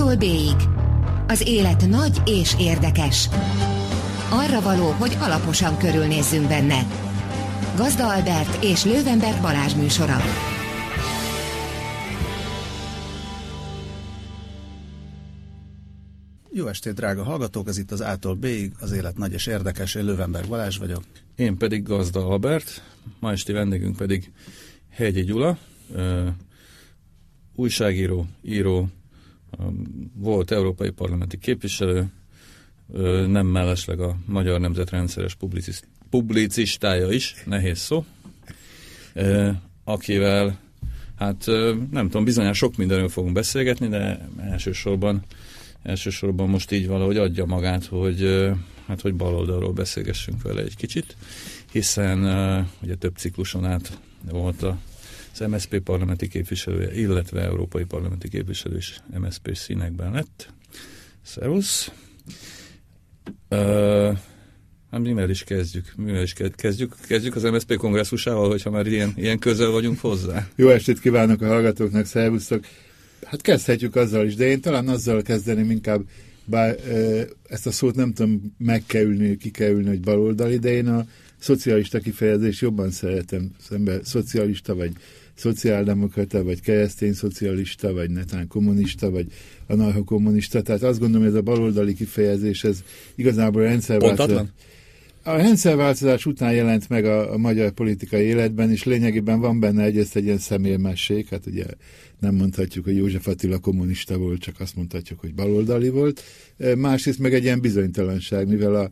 A-tól B-ig. Az élet nagy és érdekes. Arra való, hogy alaposan körülnézzünk benne. Gazda Albert és Lővenberg Balázs műsora. Jó estét, drága hallgatók! Ez itt az A-tól B-ig, az élet nagy és érdekes. Én Lővenberg Balázs vagyok. Én pedig Gazda Albert, ma esti vendégünk pedig Hegyi Gyula, újságíró, író, volt európai parlamenti képviselő, nem mellesleg a Magyar Nemzet rendszeres publicistája is, nehéz szó, akivel, hát nem tudom, bizonyán sok mindenről fogunk beszélgetni, de elsősorban, elsősorban most így valahogy adja magát, hogy, hát, hogy baloldalról beszélgessünk vele egy kicsit, hiszen ugye több cikluson át volt a az MSZP parlamenti képviselője, illetve európai parlamenti képviselő is MSZP színekben lett. Szervusz! Uh, Hát mivel is kezdjük? Mivel is kezdjük? Kezdjük az MSZP kongresszusával, hogyha már ilyen, ilyen közel vagyunk hozzá. Jó estét kívánok a hallgatóknak, szervusztok! Hát kezdhetjük azzal is, de én talán azzal kezdeném inkább, bár ezt a szót nem tudom meg kell ülni, ki kell ülni, hogy baloldali, de én a szocialista kifejezést jobban szeretem, szemben szocialista vagy szociáldemokrata, vagy keresztény szocialista, vagy netán kommunista, vagy anarcho-kommunista. Tehát azt gondolom, hogy ez a baloldali kifejezés, ez igazából rendszerváltozás. A rendszerváltozás után jelent meg a, a magyar politikai életben, és lényegében van benne egyrészt egy ilyen személymesség, hát ugye nem mondhatjuk, hogy József Attila kommunista volt, csak azt mondhatjuk, hogy baloldali volt. Másrészt meg egy ilyen bizonytalanság, mivel a,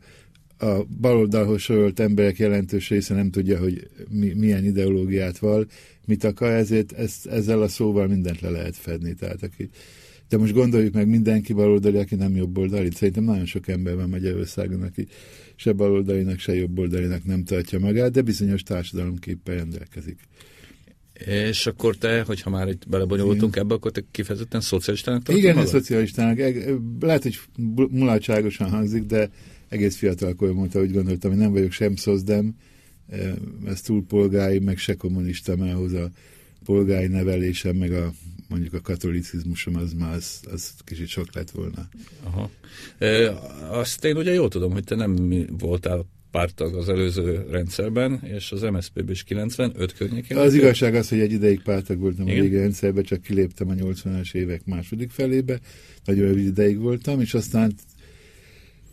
a baloldalhoz sorolt emberek jelentős része nem tudja, hogy mi, milyen ideológiát val, mit akar, ezért ezt, ezzel a szóval mindent le lehet fedni. Tehát aki, de most gondoljuk meg mindenki baloldali, aki nem jobboldali. Szerintem nagyon sok ember van Magyarországon, aki se baloldalinak, se jobboldalinak nem tartja magát, de bizonyos társadalomképpen rendelkezik. És akkor te, hogyha már itt belebonyolultunk ebbe, akkor te kifejezetten szocialistának tartod Igen, magad? szocialistának. Lehet, hogy mulatságosan hangzik, de egész fiatalkor mondta, úgy gondoltam, hogy nem vagyok sem szozdem, ez túl polgári, meg se kommunista, mert ahhoz a polgári nevelésem, meg a mondjuk a katolicizmusom az már az, az kicsit sok lett volna. Aha. E, azt én ugye jól tudom, hogy te nem voltál pártag az előző rendszerben, és az MSZP-ben is 95 környékén. Az igazság az, hogy egy ideig pártag voltam Igen? a régi rendszerben, csak kiléptem a 80-as évek második felébe, nagyon rövid ideig voltam, és aztán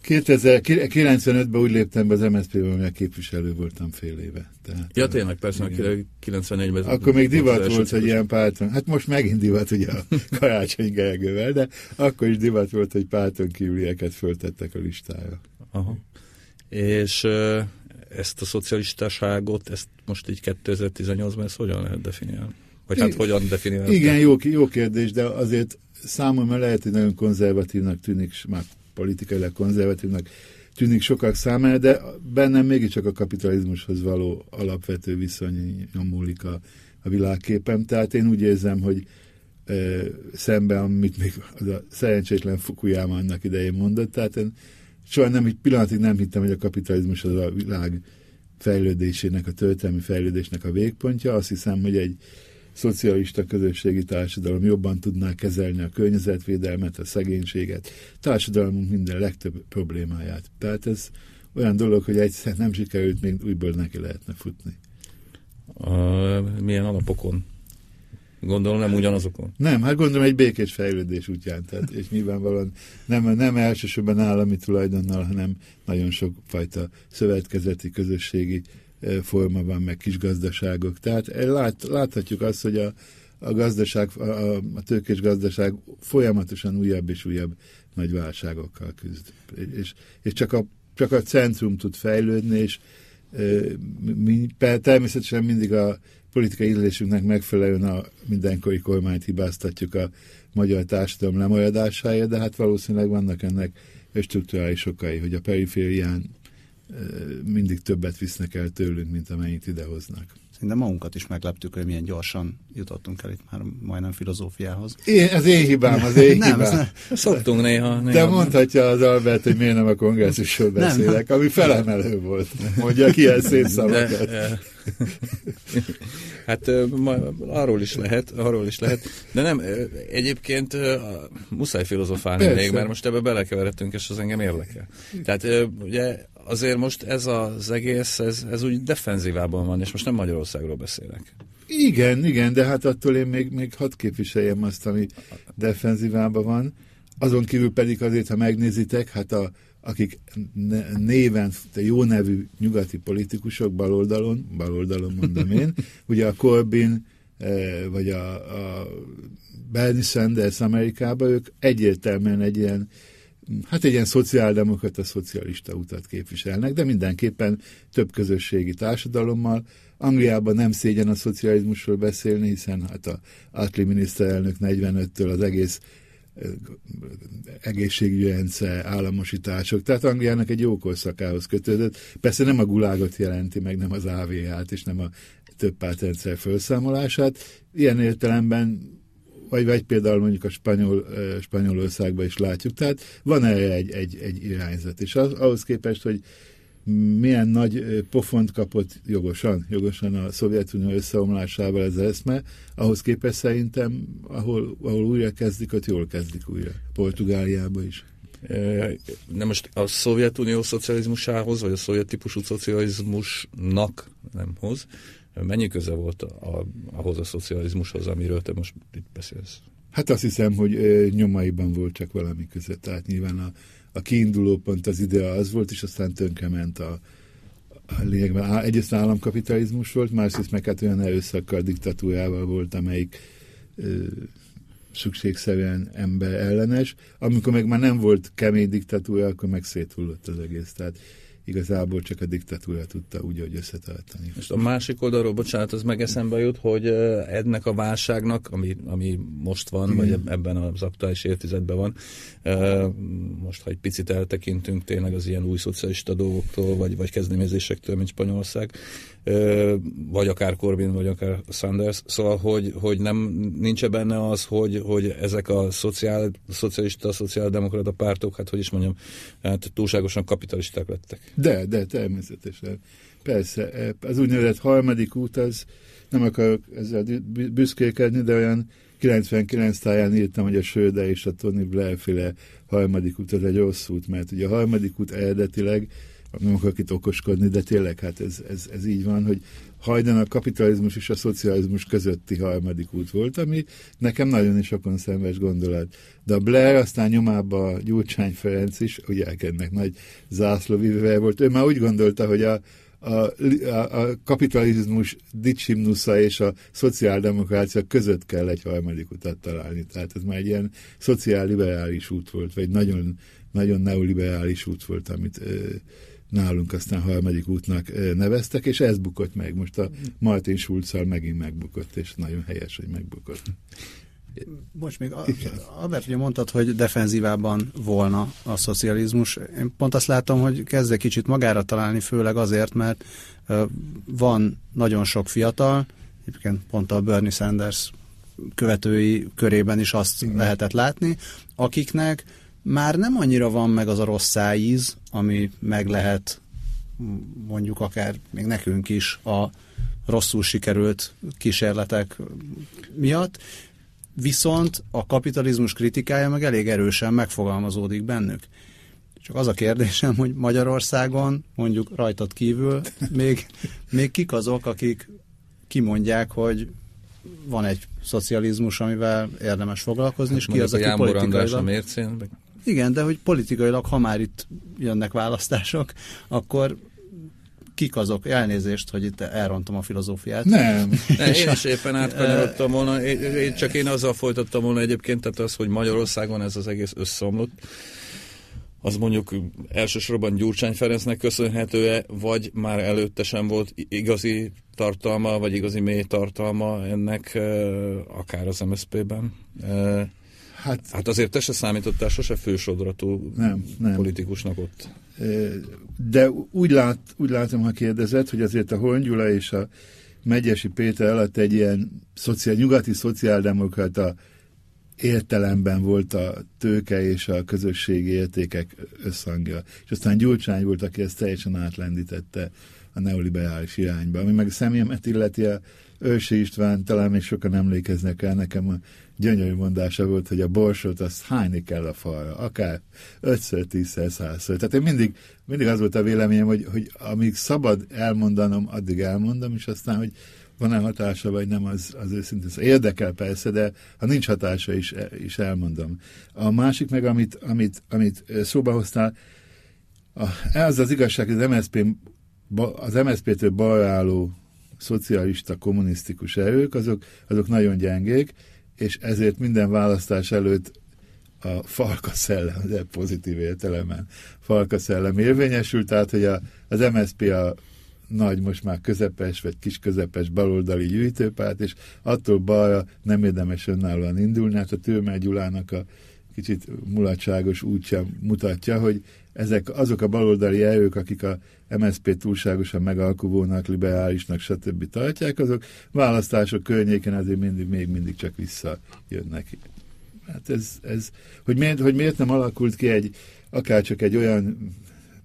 2095-ben úgy léptem be az MSZP-ben, mert képviselő voltam fél éve. Tehát, ja, tényleg, persze, 94-ben. Akkor még divat volt, hogy ilyen párton, hát most megint divat ugye a Karácsony Gergővel, de akkor is divat volt, hogy párton kívülieket föltettek a listára. Aha. És ezt a szocialistaságot, ezt most így 2018-ban ezt hogyan lehet definiálni? Vagy hát hogyan definiálni? Igen, jó, jó kérdés, de azért számomra lehet, hogy nagyon konzervatívnak tűnik, már politikailag konzervatívnak tűnik sokak számára, de bennem mégiscsak a kapitalizmushoz való alapvető viszony múlik a, a világképem. Tehát én úgy érzem, hogy e, szemben, amit még az a szerencsétlen Fukuyama annak idején mondott, tehát én soha nem, egy pillanatig nem hittem, hogy a kapitalizmus az a világ fejlődésének, a történelmi fejlődésnek a végpontja. Azt hiszem, hogy egy szocialista közösségi társadalom jobban tudná kezelni a környezetvédelmet, a szegénységet, társadalmunk minden legtöbb problémáját. Tehát ez olyan dolog, hogy egyszer nem sikerült, még újból neki lehetne futni. Uh, milyen alapokon? Gondolom nem ugyanazokon? Nem, hát gondolom egy békés fejlődés útján, tehát, és nyilvánvalóan nem, nem elsősorban állami tulajdonnal, hanem nagyon sok fajta szövetkezeti, közösségi forma van, meg kis gazdaságok. Tehát lát, láthatjuk azt, hogy a, a gazdaság, a, a tőkés gazdaság folyamatosan újabb és újabb nagy válságokkal küzd. És, és csak, a, csak a centrum tud fejlődni, és mi, természetesen mindig a politikai ízlésünknek megfelelően a mindenkori kormányt hibáztatjuk a magyar társadalom lemaradásáért, de hát valószínűleg vannak ennek strukturális okai, hogy a periférián mindig többet visznek el tőlünk, mint amennyit idehoznak. Szerintem magunkat is megleptük, hogy milyen gyorsan jutottunk el itt már majdnem filozófiához. Én, az én hibám, az én nem, hibám. Nem. Szoktunk néha, néha. De mondhatja az Albert, hogy miért nem a kongresszusról beszélek, ami felemelő volt. Mondja ki ilyen szép szavakat. De, hát ma, arról is lehet, arról is lehet, de nem, egyébként muszáj filozofálni Persze. még, mert most ebbe belekeveredtünk, és az engem érdekel. Tehát ugye azért most ez az egész, ez, ez úgy defenzívában van, és most nem Magyarországról beszélek. Igen, igen, de hát attól én még, még hadd képviseljem azt, ami defenzívában van. Azon kívül pedig azért, ha megnézitek, hát a, akik néven, jó nevű nyugati politikusok baloldalon, baloldalon mondom én, ugye a Corbyn, eh, vagy a, a Bernie Sanders Amerikában, ők egyértelműen egy ilyen, hát egy ilyen szociáldemokrata, szocialista utat képviselnek, de mindenképpen több közösségi társadalommal. Angliában nem szégyen a szocializmusról beszélni, hiszen hát a Attlee miniszterelnök 45-től az egész egészségügyi rendszer, államosítások. Tehát Angliának egy jó korszakához kötődött. Persze nem a gulágot jelenti, meg nem az AVH-t, és nem a több pártrendszer felszámolását. Ilyen értelemben vagy, vagy például mondjuk a spanyol, Spanyolországban is látjuk. Tehát van erre egy, egy, egy irányzat. És az, ahhoz képest, hogy milyen nagy pofont kapott jogosan, jogosan a Szovjetunió összeomlásával ez eszme, ahhoz képest szerintem, ahol, ahol újra kezdik, ott jól kezdik újra. Portugáliába is. Nem most a Szovjetunió szocializmusához, vagy a szovjet típusú szocializmusnak nem hoz, mennyi köze volt a, a, ahhoz a szocializmushoz, amiről te most itt beszélsz? Hát azt hiszem, hogy nyomaiban volt csak valami köze. Tehát nyilván a, a kiinduló pont az idea az volt, és aztán tönkrement a, a lényegben. Egyrészt államkapitalizmus volt, másrészt meg hát olyan erőszakkal, diktatúrával volt, amelyik ö, szükségszerűen ember ellenes. Amikor meg már nem volt kemény diktatúra, akkor meg széthullott az egész. Tehát igazából csak a diktatúra tudta úgy, hogy összetartani. Most a másik oldalról, bocsánat, az meg eszembe jut, hogy ennek a válságnak, ami, ami most van, mm. vagy ebben az aktuális évtizedben van, most ha egy picit eltekintünk tényleg az ilyen új szocialista dolgoktól, vagy, vagy kezdeményezésektől, mint Spanyolország, vagy akár Corbyn, vagy akár Sanders, szóval, hogy, hogy nem nincs -e benne az, hogy, hogy ezek a szociál, szocialista, szociáldemokrata pártok, hát hogy is mondjam, hát túlságosan kapitalisták lettek. De, de, természetesen. Persze, e, az úgynevezett harmadik út, az nem akarok ezzel büszkékedni, de olyan 99 táján írtam, hogy a Söde és a Tony Blair féle harmadik út az egy rossz út, mert ugye a harmadik út eredetileg, nem akarok itt okoskodni, de tényleg hát ez, ez, ez így van, hogy hajdan a kapitalizmus és a szocializmus közötti harmadik út volt, ami nekem nagyon is sokon szemves gondolat. De a Blair aztán nyomába Gyurcsány Ferenc is, ugye ennek nagy zászlóvívővel volt, ő már úgy gondolta, hogy a, a, a, a kapitalizmus dicsimnusza és a szociáldemokrácia között kell egy harmadik utat találni. Tehát ez már egy ilyen szociálliberális út volt, vagy nagyon, nagyon neoliberális út volt, amit nálunk aztán harmadik útnak neveztek, és ez bukott meg. Most a Martin schulz megint megbukott, és nagyon helyes, hogy megbukott. Most még, Albert, ugye mondtad, hogy defenzívában volna a szocializmus. Én pont azt látom, hogy kezdek kicsit magára találni, főleg azért, mert van nagyon sok fiatal, egyébként pont a Bernie Sanders követői körében is azt lehetett látni, akiknek már nem annyira van meg az a rossz szájíz, ami meg lehet mondjuk akár még nekünk is a rosszul sikerült kísérletek miatt, viszont a kapitalizmus kritikája meg elég erősen megfogalmazódik bennük. Csak az a kérdésem, hogy Magyarországon, mondjuk rajtad kívül, még, még kik azok, akik kimondják, hogy van egy szocializmus, amivel érdemes foglalkozni, hát és ki az, aki politikailag... a mércén, igen, de hogy politikailag, ha már itt jönnek választások, akkor kik azok? Elnézést, hogy itt elrontom a filozófiát. Nem. ne, én is éppen átkanyarodtam volna, én, csak én azzal folytattam volna egyébként, tehát az, hogy Magyarországon ez az egész összeomlott, az mondjuk elsősorban Gyurcsány Ferencnek köszönhető-e, vagy már előtte sem volt igazi tartalma, vagy igazi mély tartalma ennek, akár az MSZP-ben? Hát, hát azért te se számítottál sose fősodratú nem, nem. politikusnak ott. De úgy, lát, úgy látom, ha kérdezett, hogy azért a Hongyula és a Megyesi Péter alatt egy ilyen szociál, nyugati szociáldemokrata értelemben volt a tőke és a közösségi értékek összhangja. És aztán Gyurcsány volt, aki ezt teljesen átlendítette a neoliberális irányba. Ami meg a személyemet illeti, a Ősi István, talán még sokan emlékeznek el, nekem a gyönyörű mondása volt, hogy a borsot azt hányni kell a falra, akár ötször, tízszer, százszor. Tehát én mindig, mindig az volt a véleményem, hogy, hogy amíg szabad elmondanom, addig elmondom, és aztán, hogy van-e hatása, vagy nem, az, az őszintén az érdekel persze, de ha nincs hatása is, is elmondom. A másik meg, amit, amit, amit szóba hoztál, a, ez az igazság, az MSZP, az MSZP-től balra álló szocialista, kommunisztikus erők, azok, azok nagyon gyengék, és ezért minden választás előtt a falka szellem, az pozitív értelemben. Falka szellem érvényesült, tehát hogy a, az MSZP a nagy, most már közepes vagy kis közepes baloldali gyűjtőpárt, és attól balra nem érdemes önállóan indulni, hát a Tőmel Gyulának a kicsit mulatságos útja mutatja, hogy ezek azok a baloldali erők, akik a MSZP túlságosan megalkuvónak, liberálisnak, stb. tartják, azok választások környéken azért mindig, még mindig csak visszajönnek. Hát ez, ez hogy, miért, hogy miért nem alakult ki egy, akár csak egy olyan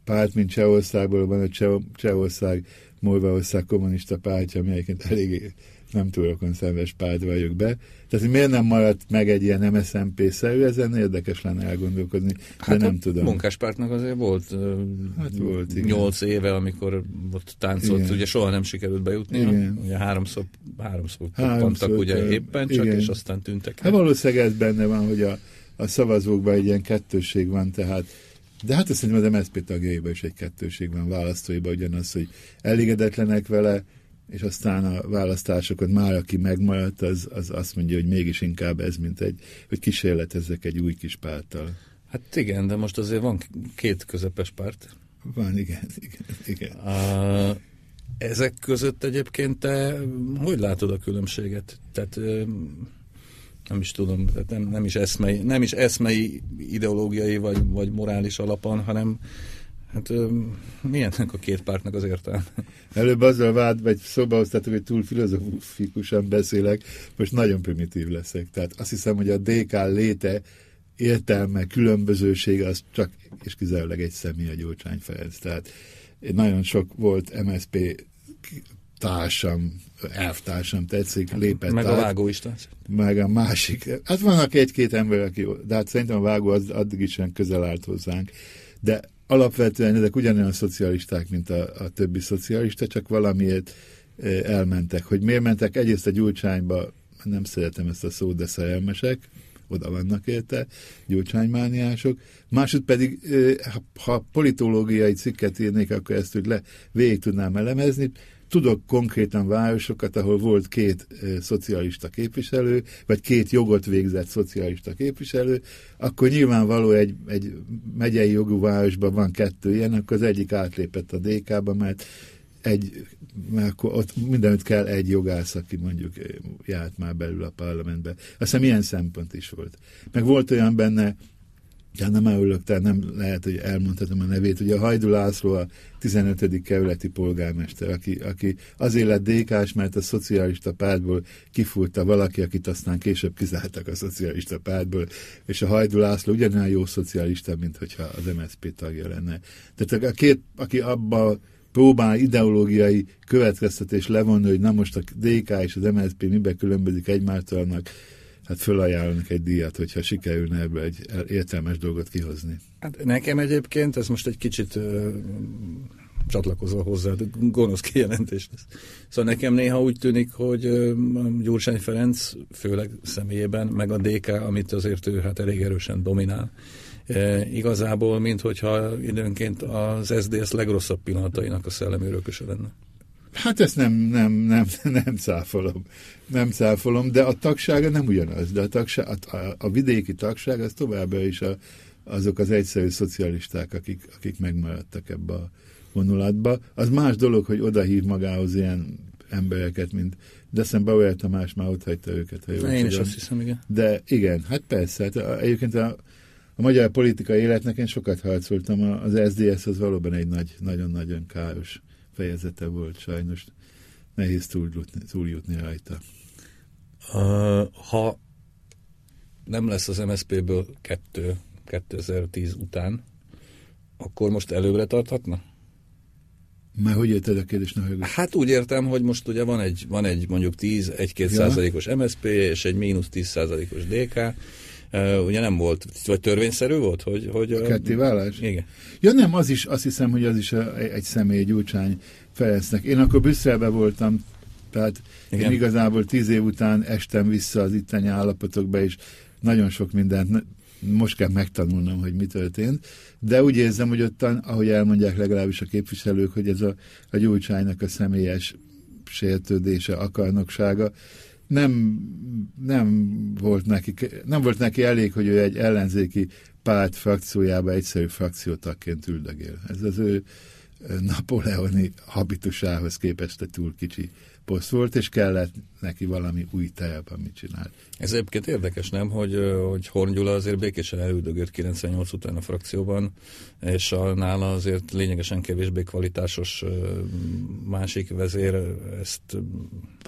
párt, mint Csehországból van, a Cseh, Csehország, Morvaország kommunista pártja, ami egyébként eléggé nem túl szenves párt vagyok be. Tehát, hogy miért nem maradt meg egy ilyen MSZMP-szerű, ezen érdekes lenne elgondolkodni, de hát nem tudom. munkáspártnak azért volt, hát volt. 8 éve, amikor ott táncolt, igen. ugye soha nem sikerült bejutni, igen. ugye háromszor, háromszor, háromszor ugye éppen csak, igen. és aztán tűntek Hát valószínűleg ez benne van, hogy a, a szavazókban egy ilyen kettősség van, tehát de hát azt szerintem az MSZP tagjaiban is egy kettőség van, választóiban ugyanaz, hogy elégedetlenek vele, és aztán a választásokon már aki megmaradt, az, az azt mondja, hogy mégis inkább ez, mint egy, hogy kísérletezzek egy új kis párttal. Hát igen, de most azért van két közepes párt. Van, igen, igen, igen. A, ezek között egyébként te hogy látod a különbséget? Tehát nem is tudom, tehát nem, nem, is eszmei, nem is eszmei ideológiai vagy, vagy morális alapon, hanem Hát milyennek a két pártnak az értelme? Előbb azzal vád, vagy szóba hoztátok, hogy túl filozofikusan beszélek, most nagyon primitív leszek. Tehát azt hiszem, hogy a DK léte értelme, különbözősége az csak és kizárólag egy személy a Gyurcsány Ferenc. Tehát nagyon sok volt MSP társam, elvtársam tetszik, lépett Meg át, a vágó is Meg a másik. Hát vannak egy-két ember, aki, de hát szerintem a vágó az addig is közel állt hozzánk. De alapvetően ezek ugyanolyan szocialisták, mint a, a többi szocialista, csak valamiért eh, elmentek. Hogy miért mentek? Egyrészt a gyurcsányba, nem szeretem ezt a szót, de szerelmesek, oda vannak érte, gyurcsánymániások. Másod pedig, eh, ha politológiai cikket írnék, akkor ezt úgy le, végig tudnám elemezni. Tudok konkrétan városokat, ahol volt két e, szocialista képviselő, vagy két jogot végzett szocialista képviselő, akkor nyilvánvaló egy, egy megyei jogú városban van kettő ilyen, akkor az egyik átlépett a DK-ba, mert egy, mert akkor ott mindenütt kell egy jogász, aki mondjuk járt már belül a parlamentbe. Azt hiszem ilyen szempont is volt. Meg volt olyan benne, Ja, nem örülök, tehát nem lehet, hogy elmondhatom a nevét. Ugye a Hajdu László a 15. kerületi polgármester, aki, aki azért lett dk mert a szocialista pártból kifúrta valaki, akit aztán később kizártak a szocialista pártból, és a Hajdu László ugyanolyan jó szocialista, mint hogyha az MSZP tagja lenne. Tehát a két, aki abba próbál ideológiai következtetés levonni, hogy na most a DK és az MSZP mibe különbözik egymástól, annak hát fölajánlanak egy díjat, hogyha sikerülne ebből egy értelmes dolgot kihozni. Hát nekem egyébként, ez most egy kicsit uh, csatlakozva hozzá, gonosz kijelentés lesz. Szóval nekem néha úgy tűnik, hogy uh, Gyurcsány Ferenc, főleg személyében, meg a DK, amit azért ő hát elég erősen dominál, E, igazából, mint hogyha időnként az SDS legrosszabb pillanatainak a szellemi örököse lenne. Hát ezt nem, nem, nem, nem cáfolom. Nem cáfolom, de a tagsága nem ugyanaz. De a, tagság, a, a vidéki tagság az továbbra is a, azok az egyszerű szocialisták, akik, akik megmaradtak ebbe a vonulatba. Az más dolog, hogy oda hív magához ilyen embereket, mint Deszem Bauer Tamás már ott hagyta őket. Ha jól Én is azt hiszem, igen. De igen, hát persze. Hát egyébként a, a magyar politikai életnek én sokat harcoltam. Az SDS az valóban egy nagy, nagyon-nagyon káros fejezete volt sajnos. Nehéz túljutni, túljutni rajta. Ha nem lesz az MSZP-ből kettő 2010 után, akkor most előbbre tarthatna? Már hogy érted a kérdést? Ne hát úgy értem, hogy most ugye van egy, van egy mondjuk 10-1-2 ja. százalékos MSP és egy mínusz 10 százalékos DK. Ugye nem volt, vagy törvényszerű volt, hogy... hogy a ketté vállás? Igen. Ja nem, az is, azt hiszem, hogy az is egy személy Gyurcsány Ferencnek. Én akkor Brüsszelbe voltam, tehát Igen. én igazából tíz év után estem vissza az itteni állapotokba, és nagyon sok mindent most kell megtanulnom, hogy mi történt, de úgy érzem, hogy ott, ahogy elmondják legalábbis a képviselők, hogy ez a, a Gyurcsánynak a személyes sértődése, akarnoksága, nem, nem, volt neki, nem volt neki elég, hogy ő egy ellenzéki párt frakciójába egyszerű frakciótagként üldögél. Ez az ő napoleoni habitusához képest túl kicsi poszt volt, és kellett neki valami új terep, amit csinált. Ez egyébként érdekes, nem, hogy, hogy Horn Gyula azért békésen elüldögött 98 után a frakcióban, és a, nála azért lényegesen kevésbé kvalitásos másik vezér ezt...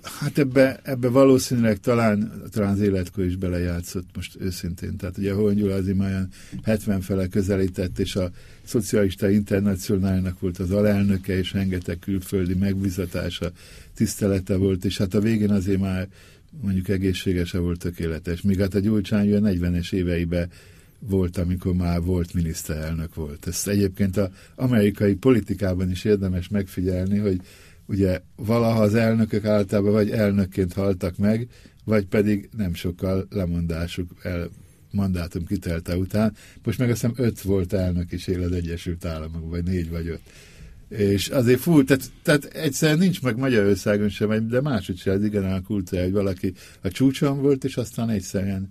Hát ebbe, ebbe valószínűleg talán, talán az életkor is belejátszott most őszintén. Tehát ugye Horn Gyula azért már 70 fele közelített, és a szocialista internacionálnak volt az alelnöke, és rengeteg külföldi megbizatása, tisztelete volt, és hát a végén azért már mondjuk egészségese volt tökéletes. Míg hát a Gyurcsány a 40-es éveiben volt, amikor már volt miniszterelnök volt. Ezt egyébként az amerikai politikában is érdemes megfigyelni, hogy ugye valaha az elnökök általában vagy elnökként haltak meg, vagy pedig nem sokkal lemondásuk el mandátum kitelte után. Most meg azt hiszem öt volt elnök is él az Egyesült Államok, vagy négy vagy öt. És azért fú, tehát, tehát egyszerűen nincs meg Magyarországon sem, de máshogy sem az igen a kultúra, hogy valaki a csúcson volt, és aztán egyszerűen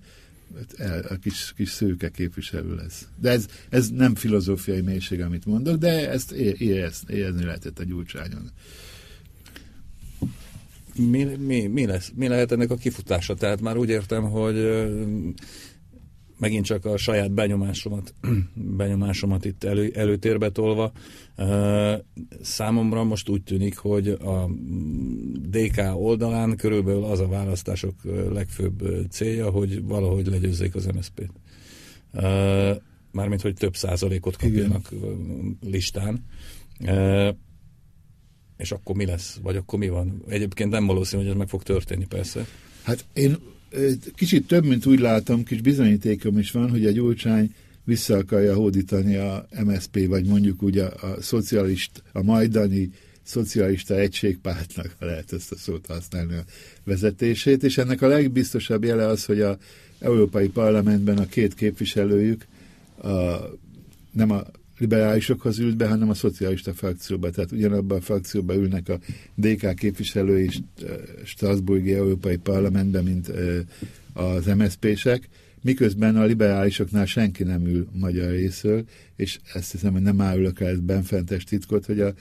a kis, kis szőke képviselő lesz. De ez, ez nem filozófiai mélység, amit mondok, de ezt érezni, érezni lehetett a gyurcsányon. Mi, mi, mi, lesz, mi lehet ennek a kifutása? Tehát már úgy értem, hogy megint csak a saját benyomásomat, benyomásomat itt elő, előtérbe tolva, számomra most úgy tűnik, hogy a DK oldalán körülbelül az a választások legfőbb célja, hogy valahogy legyőzzék az MSZP-t. Mármint, hogy több százalékot kapjanak Igen. listán. És akkor mi lesz? Vagy akkor mi van? Egyébként nem valószínű, hogy ez meg fog történni, persze. Hát én kicsit több, mint úgy látom, kis bizonyítékom is van, hogy egy Gyurcsány vissza akarja hódítani a MSP, vagy mondjuk úgy a, a szocialist, a majdani szocialista egységpártnak, ha lehet ezt a szót használni a vezetését, és ennek a legbiztosabb jele az, hogy a Európai Parlamentben a két képviselőjük a, nem a liberálisokhoz ült be, hanem a szocialista frakcióba. Tehát ugyanabban a frakcióban ülnek a DK képviselői Strasburgi Európai Parlamentben, mint az MSZP-sek, miközben a liberálisoknál senki nem ül magyar részről, és ezt hiszem, hogy nem árulok el benfentes titkot, hogy a,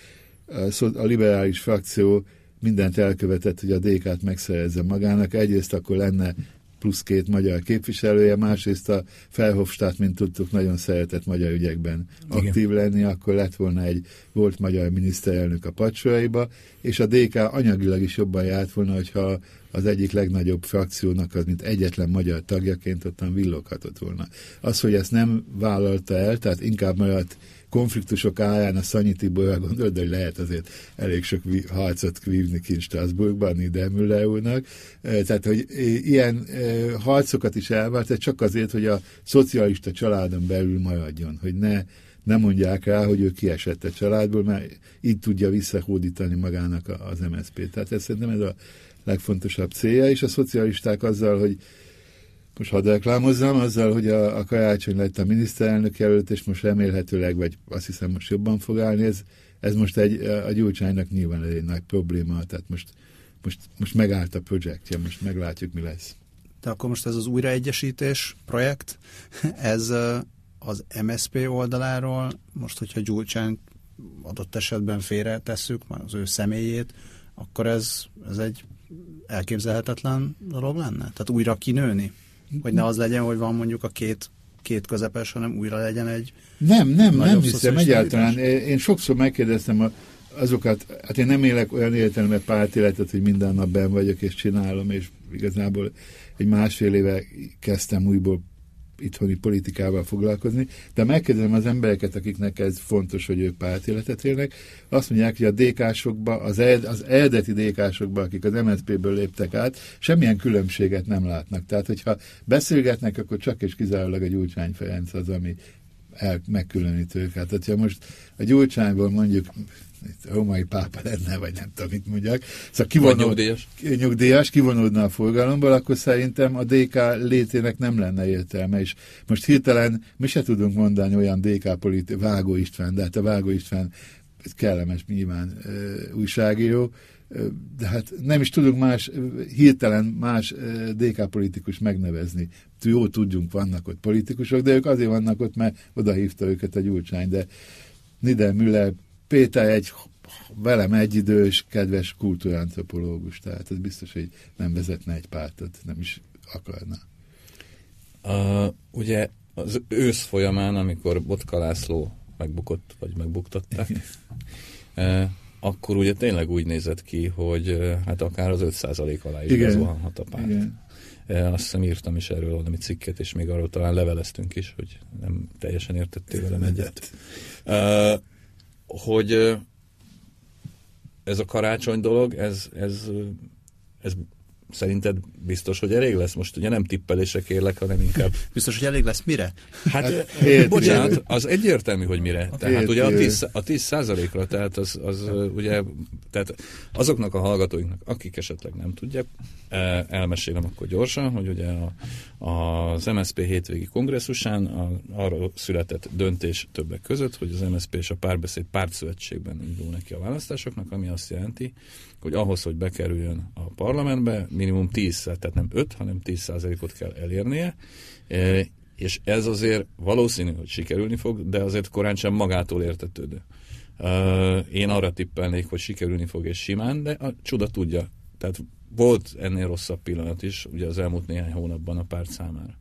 a, a liberális frakció mindent elkövetett, hogy a DK-t megszerezze magának. Egyrészt akkor lenne plusz két magyar képviselője, másrészt a Felhofstadt, mint tudtuk, nagyon szeretett magyar ügyekben Igen. aktív lenni, akkor lett volna egy volt magyar miniszterelnök a pacsoraiba, és a DK anyagilag is jobban járt volna, hogyha az egyik legnagyobb frakciónak az, mint egyetlen magyar tagjaként ottan villoghatott volna. Az, hogy ezt nem vállalta el, tehát inkább maradt konfliktusok árán a Szanyi Tiborra gondolt, de hogy lehet azért elég sok harcot vívni kint Strasbourgban, ide Müller úrnak. Tehát, hogy ilyen harcokat is elvált, csak azért, hogy a szocialista családon belül maradjon, hogy ne ne mondják rá, hogy ő kiesett a családból, mert így tudja visszahódítani magának az MSZP. Tehát ez szerintem ez a legfontosabb célja, és a szocialisták azzal, hogy most hadd reklámozzam, azzal, hogy a, a karácsony lett a miniszterelnök jelölt, és most remélhetőleg, vagy azt hiszem most jobban fog állni, ez, ez most egy, a Gyurcsánynak nyilván egy nagy probléma, tehát most, most, most megállt a projektje, most meglátjuk, mi lesz. De akkor most ez az újraegyesítés projekt, ez az MSP oldaláról, most hogyha Gyurcsány adott esetben félre tesszük, már az ő személyét, akkor ez, ez egy elképzelhetetlen dolog lenne? Tehát újra kinőni? Hogy ne az legyen, hogy van mondjuk a két, két közepes, hanem újra legyen egy Nem, nem, nem hiszem egyáltalán. Én sokszor megkérdeztem a, azokat, hát én nem élek olyan értelemben pártéletet, hogy minden nap ben vagyok és csinálom, és igazából egy másfél éve kezdtem újból itthoni politikával foglalkozni, de megkérdezem az embereket, akiknek ez fontos, hogy ők pártéletet élnek, azt mondják, hogy a DK-sokba, az, ed, az eredeti DK-sokba, akik az MSZP-ből léptek át, semmilyen különbséget nem látnak. Tehát, hogyha beszélgetnek, akkor csak és kizárólag a Gyurcsány Ferenc az, ami el, megkülönít őket. Tehát, ha most a Gyurcsányból mondjuk római pápa lenne, vagy nem tudom, mit mondjak. Szóval kivonul, nyugdíjas. nyugdíjas, kivonódna a forgalomból, akkor szerintem a DK létének nem lenne értelme, és most hirtelen mi se tudunk mondani olyan DK politi Vágó István, de hát a Vágó István kellemes nyilván újságíró, de hát nem is tudunk más, hirtelen más DK politikus megnevezni. Jó tudjunk, vannak ott politikusok, de ők azért vannak ott, mert oda hívta őket a Gyurcsány, de Nieder Müller Péter egy velem egyidős, kedves kultúrantropológus, tehát ez biztos, hogy nem vezetne egy pártot, nem is akarna. Uh, ugye az ősz folyamán, amikor Botka László megbukott, vagy megbuktatták, uh, akkor ugye tényleg úgy nézett ki, hogy uh, hát akár az 5% alá is bezuhanhat a párt. Igen. Uh, azt hiszem írtam is erről valami cikket, és még arról talán leveleztünk is, hogy nem teljesen értettél velem egyet. Uh, hogy ez a karácsony dolog, ez, ez, ez szerinted biztos, hogy elég lesz? Most ugye nem tippelésre kérlek, hanem inkább... Biztos, hogy elég lesz mire? Hát, hát ért, bocsánat, az egyértelmű, hogy mire. Tehát ugye a 10, a 10 százalékra, tehát az, az ugye, tehát azoknak a hallgatóinknak, akik esetleg nem tudják, e, elmesélem akkor gyorsan, hogy ugye a, az MSZP hétvégi kongresszusán a, arról született döntés többek között, hogy az MSZP és a párbeszéd pártszövetségben indul neki a választásoknak, ami azt jelenti, hogy ahhoz, hogy bekerüljön a parlamentbe, minimum 10, tehát nem 5, hanem 10 százalékot kell elérnie, e, és ez azért valószínű, hogy sikerülni fog, de azért korán sem magától értetődő. E, én arra tippelnék, hogy sikerülni fog és simán, de a csuda tudja. Tehát volt ennél rosszabb pillanat is, ugye az elmúlt néhány hónapban a párt számára.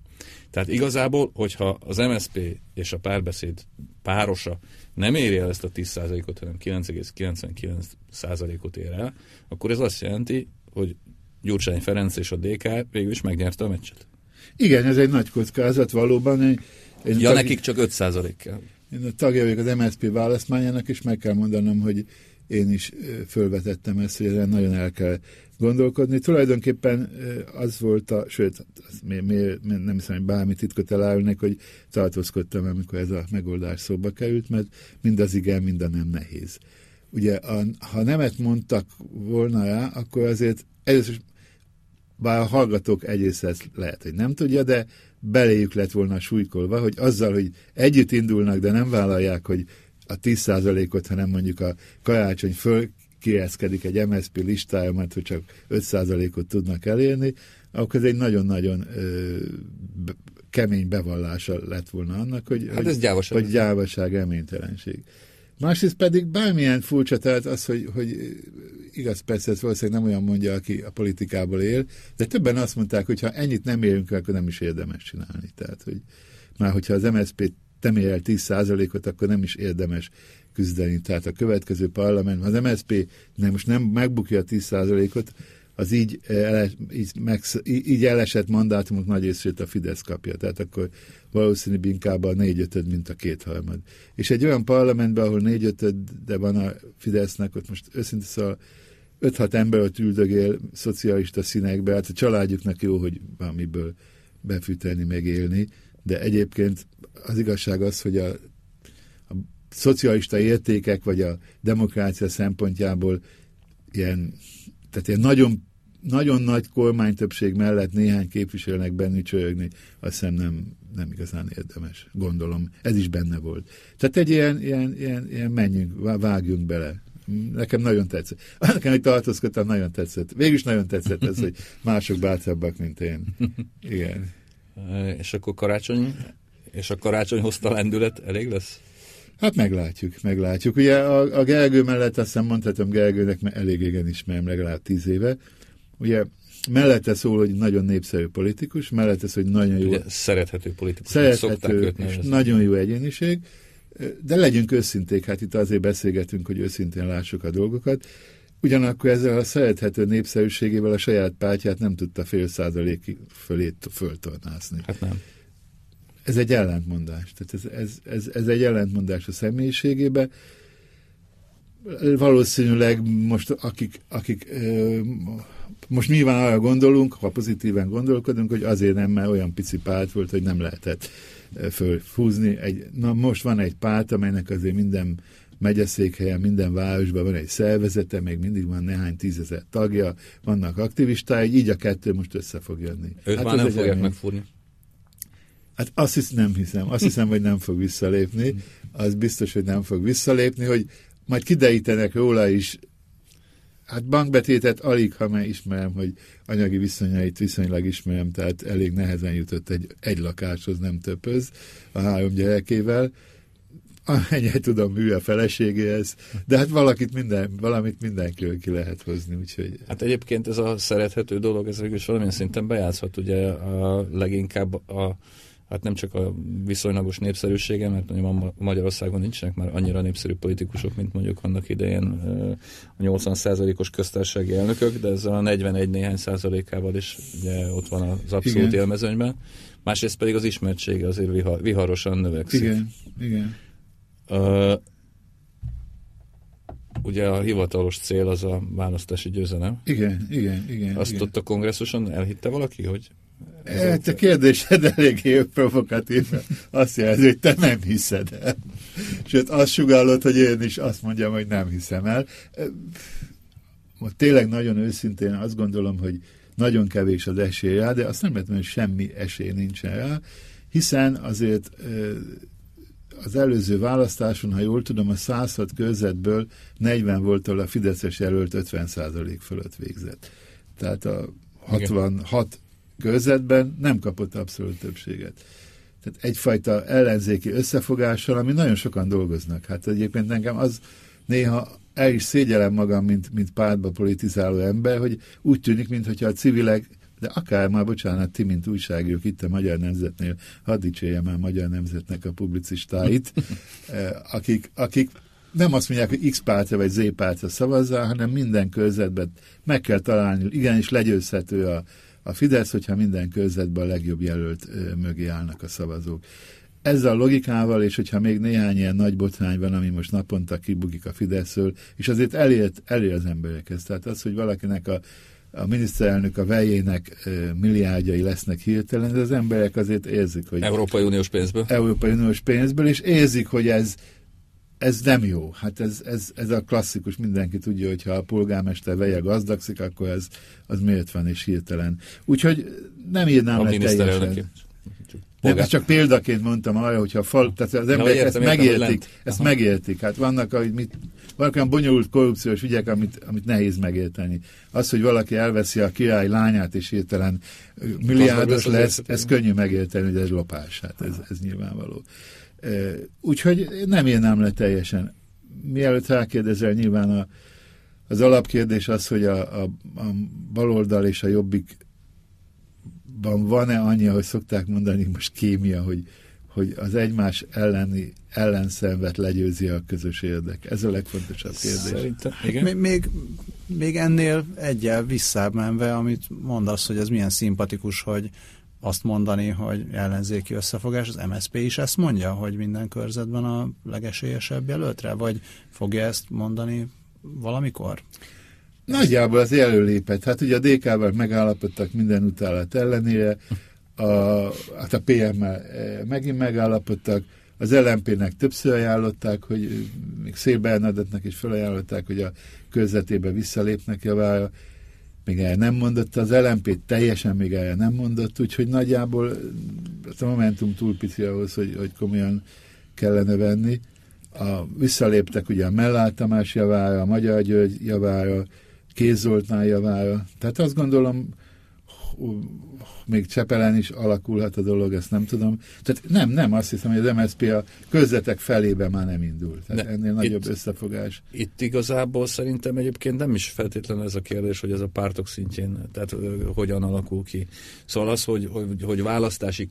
Tehát igazából, hogyha az MSP és a párbeszéd párosa nem éri el ezt a 10%-ot, hanem 9,99%-ot ér el, akkor ez azt jelenti, hogy Gyurcsány Ferenc és a DK végül is megnyerte a meccset. Igen, ez egy nagy kockázat valóban. Én, én ja, tag... nekik csak 5% kell. Én a tagja vagyok az MSZP választmányának, és meg kell mondanom, hogy én is fölvetettem ezt, hogy ezen nagyon el kell gondolkodni. Tulajdonképpen az volt a, sőt, az mi, mi, nem hiszem, hogy bármi titkot elárulnék, hogy tartózkodtam, amikor ez a megoldás szóba került, mert mind az igen, mind a nem nehéz. Ugye, a, ha nemet mondtak volna rá, akkor azért először bár a hallgatók egyrészt lehet, hogy nem tudja, de beléjük lett volna súlykolva, hogy azzal, hogy együtt indulnak, de nem vállalják, hogy a 10%-ot, hanem mondjuk a karácsony föl kieszkedik egy MSZP listája, mert hogy csak 5%-ot tudnak elérni, akkor ez egy nagyon-nagyon kemény bevallása lett volna annak, hogy, hát ez gyávaság. hogy gyávaság, reménytelenség. Másrészt pedig bármilyen furcsa, tehát az, hogy, hogy igaz, persze ez valószínűleg nem olyan mondja, aki a politikából él, de többen azt mondták, hogy ha ennyit nem érünk akkor nem is érdemes csinálni. Tehát, hogy már hogyha az MSZP nem ér el 10%-ot, akkor nem is érdemes küzdeni. Tehát a következő parlament, az MSZP nem, most nem megbukja a 10%-ot, az így, ele, így, meg, így elesett mandátumok nagy részét a Fidesz kapja. Tehát akkor valószínűbb inkább a négyötöd, mint a kétharmad. És egy olyan parlamentben, ahol négyötöd, de van a Fidesznek, ott most őszintén szóval 5-6 ember ott üldögél szocialista színekbe, hát a családjuknak jó, hogy valamiből befűteni, megélni, de egyébként az igazság az, hogy a szocialista értékek, vagy a demokrácia szempontjából ilyen, tehát ilyen nagyon, nagyon nagy kormánytöbbség mellett néhány képviselőnek bennük csörögni, azt hiszem nem, nem igazán érdemes, gondolom. Ez is benne volt. Tehát egy ilyen, ilyen, ilyen, ilyen menjünk, vágjunk bele. Nekem nagyon tetszett. Nekem, hogy tartózkodtam, nagyon tetszett. Végülis nagyon tetszett ez, hogy mások bátrabbak, mint én. Igen. És akkor karácsony, és a karácsony hozta lendület elég lesz? Hát meglátjuk, meglátjuk. Ugye a, a Gergő mellett azt hiszem mondhatom Gergőnek, mert elég régen ismerem, legalább tíz éve. Ugye mellette szól, hogy nagyon népszerű politikus, mellette szól, hogy nagyon jó... Ugye, szerethető politikus. Szerethető, és nagyon jó egyéniség. De legyünk őszinték, hát itt azért beszélgetünk, hogy őszintén lássuk a dolgokat. Ugyanakkor ezzel a szerethető népszerűségével a saját pártját nem tudta fél százalék fölé föltornázni. Hát nem. Ez egy ellentmondás. Tehát ez, ez, ez, ez egy ellentmondás a személyiségébe. Valószínűleg most akik, akik most nyilván arra gondolunk, ha pozitíven gondolkodunk, hogy azért nem, mert olyan pici párt volt, hogy nem lehetett fölfúzni. Egy, na most van egy párt, amelynek azért minden megyeszékhelyen, minden városban van egy szervezete, még mindig van néhány tízezer tagja, vannak aktivistái, így a kettő most össze fog jönni. Ők hát már nem fogják egy... megfúrni. Hát azt hisz, nem hiszem. Azt hiszem, hogy nem fog visszalépni. Az biztos, hogy nem fog visszalépni, hogy majd kiderítenek róla is Hát bankbetétet alig, ha már ismerem, hogy anyagi viszonyait viszonylag ismerem, tehát elég nehezen jutott egy, egy lakáshoz, nem többhöz a három gyerekével. Amennyire tudom, hű a feleségéhez, de hát valakit minden, valamit mindenkiről ki lehet hozni, úgyhogy... Hát egyébként ez a szerethető dolog, ez is valamilyen szinten bejátszhat, ugye a, leginkább a hát nem csak a viszonylagos népszerűsége, mert mondjuk Magyarországon nincsenek már annyira népszerű politikusok, mint mondjuk annak idején a 80%-os köztársasági elnökök, de ezzel a 41 néhány százalékával is ugye ott van az abszolút igen. élmezőnyben. Másrészt pedig az ismertsége azért vihar, viharosan növekszik. Igen, igen. Uh, ugye a hivatalos cél az a választási győzelem. Igen, igen, igen. Azt igen. ott a kongresszuson elhitte valaki, hogy Hát a kérdésed eléggé provokatív. Azt jelzi, hogy te nem hiszed el. Sőt, azt sugallod, hogy én is azt mondjam, hogy nem hiszem el. Most tényleg nagyon őszintén azt gondolom, hogy nagyon kevés az esély rá, de azt nem lehet hogy semmi esély nincsen rá, hiszen azért az előző választáson, ha jól tudom, a 106 körzetből 40 volt, ahol a Fideszes jelölt 50% fölött végzett. Tehát a 66 körzetben nem kapott abszolút többséget. Tehát egyfajta ellenzéki összefogással, ami nagyon sokan dolgoznak. Hát egyébként engem az néha el is szégyelem magam, mint, mint pártba politizáló ember, hogy úgy tűnik, mintha a civilek, de akár már, bocsánat, ti, mint újságírók itt a Magyar Nemzetnél, hadd dicsérjem már a Magyar Nemzetnek a publicistáit, eh, akik, akik nem azt mondják, hogy X pártra vagy Z pártra szavazzál, hanem minden körzetben meg kell találni, igenis legyőzhető a, a Fidesz, hogyha minden körzetben a legjobb jelölt mögé állnak a szavazók. Ezzel a logikával, és hogyha még néhány ilyen nagy botrány van, ami most naponta kibugik a Fideszről, és azért elért, elér az emberekhez. Tehát az, hogy valakinek a, a miniszterelnök a vejének milliárdjai lesznek hirtelen, de az emberek azért érzik, hogy... Európai Uniós pénzből. Európai Uniós pénzből, és érzik, hogy ez, ez nem jó. Hát ez, ez, ez a klasszikus, mindenki tudja, hogy ha a polgármester veje gazdagszik, akkor ez az miért van és hirtelen. Úgyhogy nem írnám a le teljesen. Nem, ezt csak példaként mondtam arra, hogyha fal, tehát az emberek értem, ezt megértik, ezt megértik. Hát vannak, hogy mit, vannak olyan bonyolult korrupciós ügyek, amit, amit nehéz megérteni. Az, hogy valaki elveszi a király lányát, és hirtelen milliárdos lesz, ez könnyű megérteni, hogy ez lopás. Hát ez, ez nyilvánvaló. Úgyhogy nem írnám le teljesen. Mielőtt rákérdezel, nyilván a, az alapkérdés az, hogy a, a, a baloldal és a jobbikban van-e annyi, hogy szokták mondani most kémia, hogy, hogy az egymás elleni ellenszenvet legyőzi a közös érdek. Ez a legfontosabb kérdés. Szerintem, igen. Még, még ennél egyel visszámenve, amit mondasz, hogy ez milyen szimpatikus, hogy azt mondani, hogy ellenzéki összefogás, az MSP is ezt mondja, hogy minden körzetben a legesélyesebb jelöltre, vagy fogja ezt mondani valamikor? Nagyjából az előlépett. Hát ugye a DK-val megállapodtak minden utálat ellenére, a, hát a PM-mel eh, megint megállapodtak, az LMP-nek többször ajánlották, hogy még Szél Bernadettnek is felajánlották, hogy a körzetébe visszalépnek javára még el nem mondott, az LMP teljesen még el nem mondott, úgyhogy nagyjából a Momentum túl pici ahhoz, hogy, hogy komolyan kellene venni. A, visszaléptek ugye a Mellár Tamás javára, a Magyar György javára, Kéz Zoltán javára. Tehát azt gondolom, még Csepelen is alakulhat a dolog, ezt nem tudom. Tehát nem, nem, azt hiszem, hogy az MSZP a közvetek felébe már nem indult. Tehát ne, ennél nagyobb itt, összefogás. Itt igazából szerintem egyébként nem is feltétlenül ez a kérdés, hogy ez a pártok szintjén, tehát hogyan alakul ki. Szóval az, hogy, hogy, hogy választási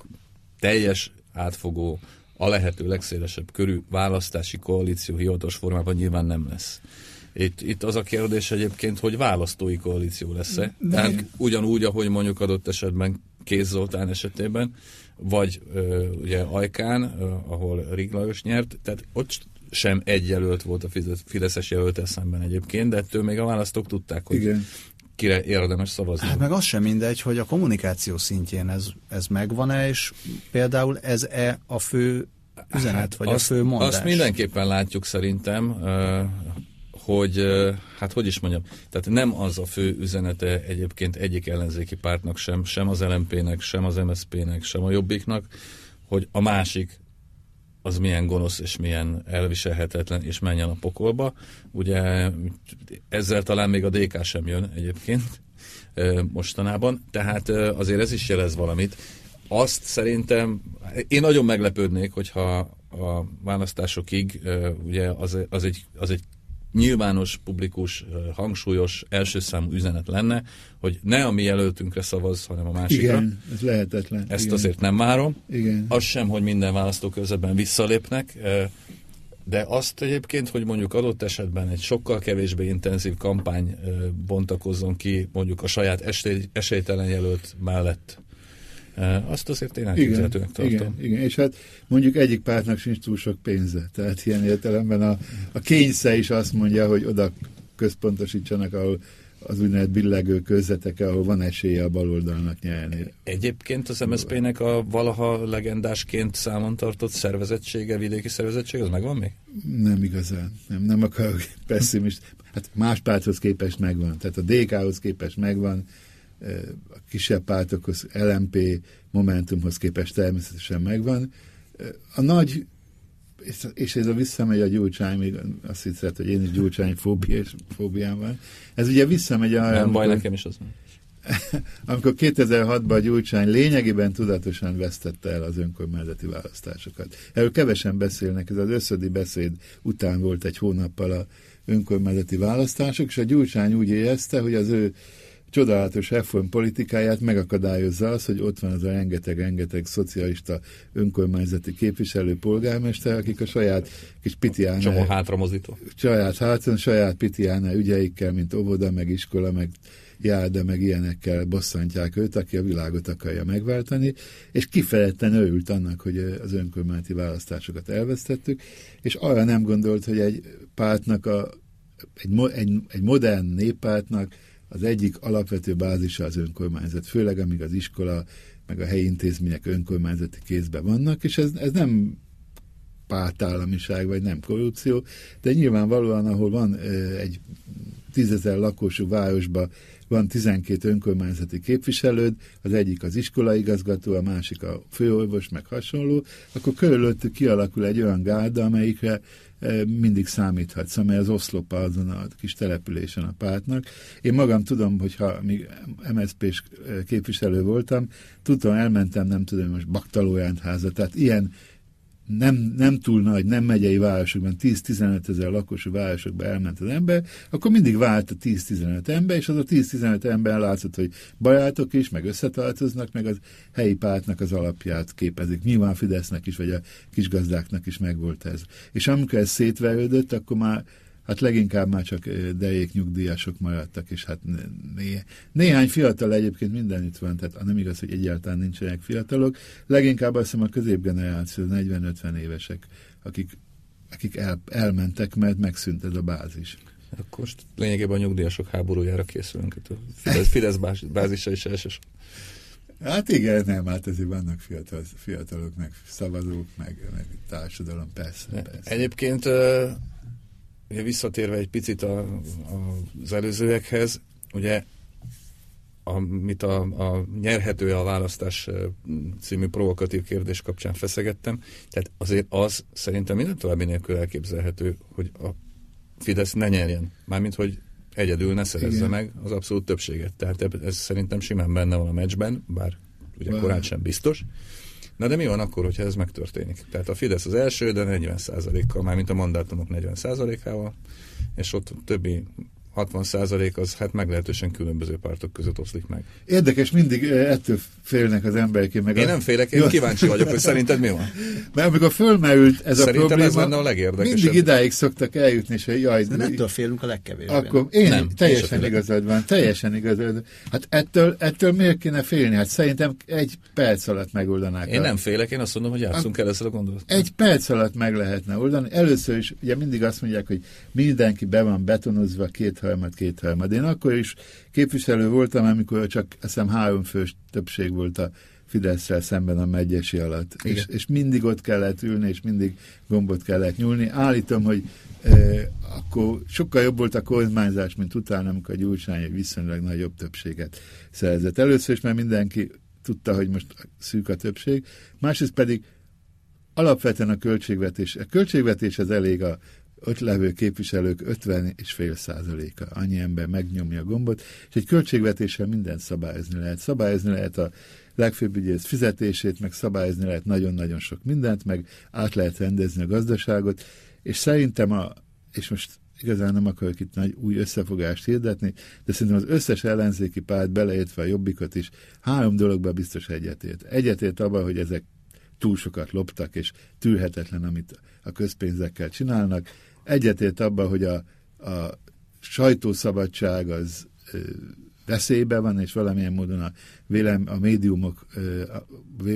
teljes átfogó a lehető legszélesebb körű választási koalíció hivatalos formában nyilván nem lesz. Itt, itt az a kérdés egyébként, hogy választói koalíció lesz-e. Tehát ugyanúgy, ahogy mondjuk adott esetben Kéz Zoltán esetében, vagy ö, ugye Ajkán, ö, ahol Rig Lajos nyert, tehát ott sem egy jelölt volt a Fideszes jelölt szemben egyébként, de ettől még a választók tudták, hogy Igen. kire érdemes szavazni. Hát meg az sem mindegy, hogy a kommunikáció szintjén ez, ez megvan-e, és például ez-e a fő üzenet, hát vagy azt, a fő mondás? Azt mindenképpen látjuk szerintem, hogy, hát hogy is mondjam, tehát nem az a fő üzenete egyébként egyik ellenzéki pártnak sem, sem az LMP-nek, sem az MSZP-nek, sem a Jobbiknak, hogy a másik az milyen gonosz és milyen elviselhetetlen, és menjen a pokolba. Ugye ezzel talán még a DK sem jön egyébként mostanában, tehát azért ez is jelez valamit. Azt szerintem, én nagyon meglepődnék, hogyha a választásokig ugye az, az, egy, az egy nyilvános, publikus, hangsúlyos első számú üzenet lenne, hogy ne a mi jelöltünkre szavaz, hanem a másikra. Igen, ez lehetetlen. Ezt Igen. azért nem várom. Igen. Az sem, hogy minden választókörzetben visszalépnek, de azt egyébként, hogy mondjuk adott esetben egy sokkal kevésbé intenzív kampány bontakozzon ki mondjuk a saját esélytelen jelölt mellett azt azért én elképzelhetőnek tartom. Igen, igen, és hát mondjuk egyik pártnak sincs túl sok pénze, tehát ilyen értelemben a, a kényszer is azt mondja, hogy oda központosítsanak, ahol az úgynevezett billegő közzetek, ahol van esélye a baloldalnak nyerni. Egyébként az MSZP-nek a valaha legendásként számon tartott szervezettsége, vidéki szervezettség, az megvan még? Nem igazán. Nem, nem akarok pessimist. Hát más párthoz képest megvan. Tehát a DK-hoz képest megvan, a kisebb pártokhoz, LMP, Momentumhoz képest természetesen megvan. A nagy, és ez a visszamegy a gyurcsány, még azt hiszed, hogy én is gyurcsány fóbiás, fóbiám van. Ez ugye visszamegy a... Nem baj, nekem is az amikor 2006-ban a Gyurcsány lényegében tudatosan vesztette el az önkormányzati választásokat. Erről kevesen beszélnek, ez az összödi beszéd után volt egy hónappal a önkormányzati választások, és a Gyurcsány úgy érezte, hogy az ő csodálatos reform politikáját megakadályozza az, hogy ott van az a rengeteg-rengeteg szocialista önkormányzati képviselő polgármester, akik a saját kis pitiánál... Csomó hátramozító. Saját háton, saját pitiánál ügyeikkel, mint óvoda, meg iskola, meg járda, meg ilyenekkel bosszantják őt, aki a világot akarja megváltani, és kifejezetten örült annak, hogy az önkormányzati választásokat elvesztettük, és arra nem gondolt, hogy egy pártnak, a, egy, egy, egy modern néppártnak az egyik alapvető bázisa az önkormányzat, főleg amíg az iskola, meg a helyi intézmények önkormányzati kézben vannak, és ez, ez nem pártállamiság, vagy nem korrupció, de nyilvánvalóan, ahol van egy tízezer lakosú városban van 12 önkormányzati képviselőd, az egyik az iskolaigazgató, a másik a főorvos, meg hasonló, akkor körülöttük kialakul egy olyan gárda, amelyikre mindig számíthatsz, amely az oszlopa azon a kis településen a pártnak. Én magam tudom, hogyha még MSZP-s képviselő voltam, tudom, elmentem, nem tudom, most Baktalójánt háza, tehát ilyen nem, nem túl nagy, nem megyei városokban, 10-15 ezer lakosú városokban elment az ember, akkor mindig vált a 10-15 ember, és az a 10-15 ember látszott, hogy barátok is, meg összetartoznak, meg az helyi pártnak az alapját képezik. Nyilván Fidesznek is, vagy a kisgazdáknak is megvolt ez. És amikor ez szétverődött, akkor már hát leginkább már csak dejék nyugdíjasok maradtak, és hát né, néhány fiatal egyébként mindenütt van, tehát nem igaz, hogy egyáltalán nincsenek fiatalok, leginkább azt hiszem a középgeneráció, 40-50 évesek, akik, akik el, elmentek, mert megszűnt ez a bázis. Akkor most lényegében a nyugdíjasok háborújára készülünk. A Fidesz, Fidesz bázisa is elsősorban. Hát igen, nem, hát azért vannak fiatal, fiatalok, meg szavazók, meg, meg társadalom, persze, persze. Egyébként ugye visszatérve egy picit a, a, az előzőekhez, ugye amit a, a nyerhető a választás című provokatív kérdés kapcsán feszegettem, tehát azért az szerintem minden további nélkül elképzelhető, hogy a Fidesz ne nyerjen. Mármint, hogy egyedül ne szerezze Igen. meg az abszolút többséget. Tehát ez szerintem simán benne van a meccsben, bár ugye bár. korán sem biztos. Na de mi van akkor, hogyha ez megtörténik? Tehát a Fidesz az első, de 40%-kal, már mint a mandátumok 40%-ával, és ott többi 60% az hát meglehetősen különböző pártok között oszlik meg. Érdekes, mindig eh, ettől félnek az emberek. Meg én a... nem félek, én Jó. kíváncsi vagyok, hogy szerinted mi van. Mert amikor fölmerült ez Szerintem a probléma, ez lenne a legérdekesebb. mindig idáig szoktak eljutni, és hogy jaj, De ettől félünk a legkevésbé. Akkor én Nem, teljesen én igazad van, teljesen igazad van. Hát ettől, ettől miért kéne félni? Hát szerintem egy perc alatt megoldanák. Én a- nem félek, én azt mondom, hogy játszunk el ezzel a gondolattal. Egy perc alatt meg lehetne oldani. Először is, ugye mindig azt mondják, hogy mindenki be van betonozva, kétharmad, kétharmad. Én akkor is képviselő voltam, amikor csak azt hiszem három fős többség volt a Fidesz-szel szemben a megyesi alatt. És, és mindig ott kellett ülni, és mindig gombot kellett nyúlni. Állítom, hogy e, akkor sokkal jobb volt a kormányzás, mint utána, amikor a Gyurcsány egy viszonylag nagyobb többséget szerzett. Először is, mert mindenki tudta, hogy most szűk a többség. Másrészt pedig alapvetően a költségvetés. A költségvetés az elég a ott levő képviselők 50 és fél százaléka. Annyi ember megnyomja a gombot, és egy költségvetéssel mindent szabályozni lehet. Szabályozni lehet a legfőbb ügyész fizetését, meg szabályozni lehet nagyon-nagyon sok mindent, meg át lehet rendezni a gazdaságot, és szerintem a, és most igazán nem akarok itt nagy új összefogást hirdetni, de szerintem az összes ellenzéki párt, beleértve a jobbikot is, három dologban biztos egyetért. Egyetért abban, hogy ezek túl sokat loptak, és tűrhetetlen, amit a közpénzekkel csinálnak. Egyetért abban, hogy a, a sajtószabadság az ö, veszélybe van, és valamilyen módon a, vélem, a, médiumok, a